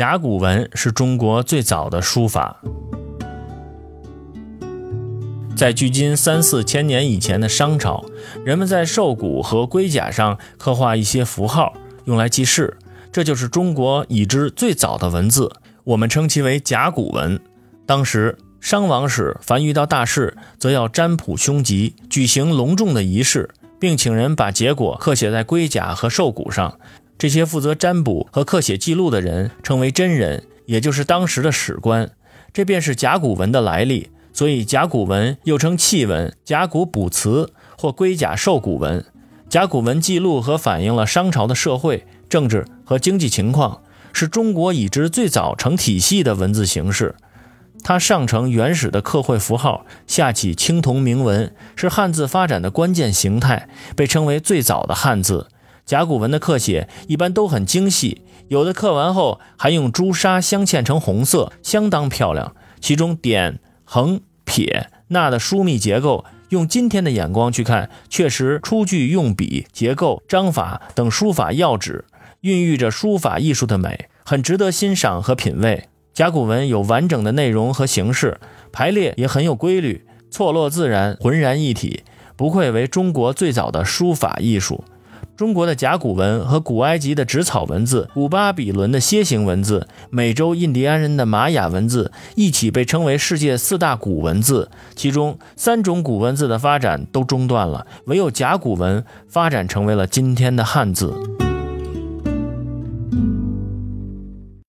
甲骨文是中国最早的书法，在距今三四千年以前的商朝，人们在兽骨和龟甲上刻画一些符号，用来记事，这就是中国已知最早的文字，我们称其为甲骨文。当时商王时，凡遇到大事，则要占卜凶吉，举行隆重的仪式，并请人把结果刻写在龟甲和兽骨上。这些负责占卜和刻写记录的人称为真人，也就是当时的史官。这便是甲骨文的来历。所以，甲骨文又称契文、甲骨卜辞或龟甲兽骨文。甲骨文记录和反映了商朝的社会、政治和经济情况，是中国已知最早成体系的文字形式。它上承原始的刻绘符号，下起青铜铭文，是汉字发展的关键形态，被称为最早的汉字。甲骨文的刻写一般都很精细，有的刻完后还用朱砂镶嵌成红色，相当漂亮。其中点、横、撇、捺的疏密结构，用今天的眼光去看，确实出具用笔、结构、章法等书法要旨，孕育着书法艺术的美，很值得欣赏和品味。甲骨文有完整的内容和形式，排列也很有规律，错落自然，浑然一体，不愧为中国最早的书法艺术。中国的甲骨文和古埃及的纸草文字、古巴比伦的楔形文字、美洲印第安人的玛雅文字一起被称为世界四大古文字。其中三种古文字的发展都中断了，唯有甲骨文发展成为了今天的汉字。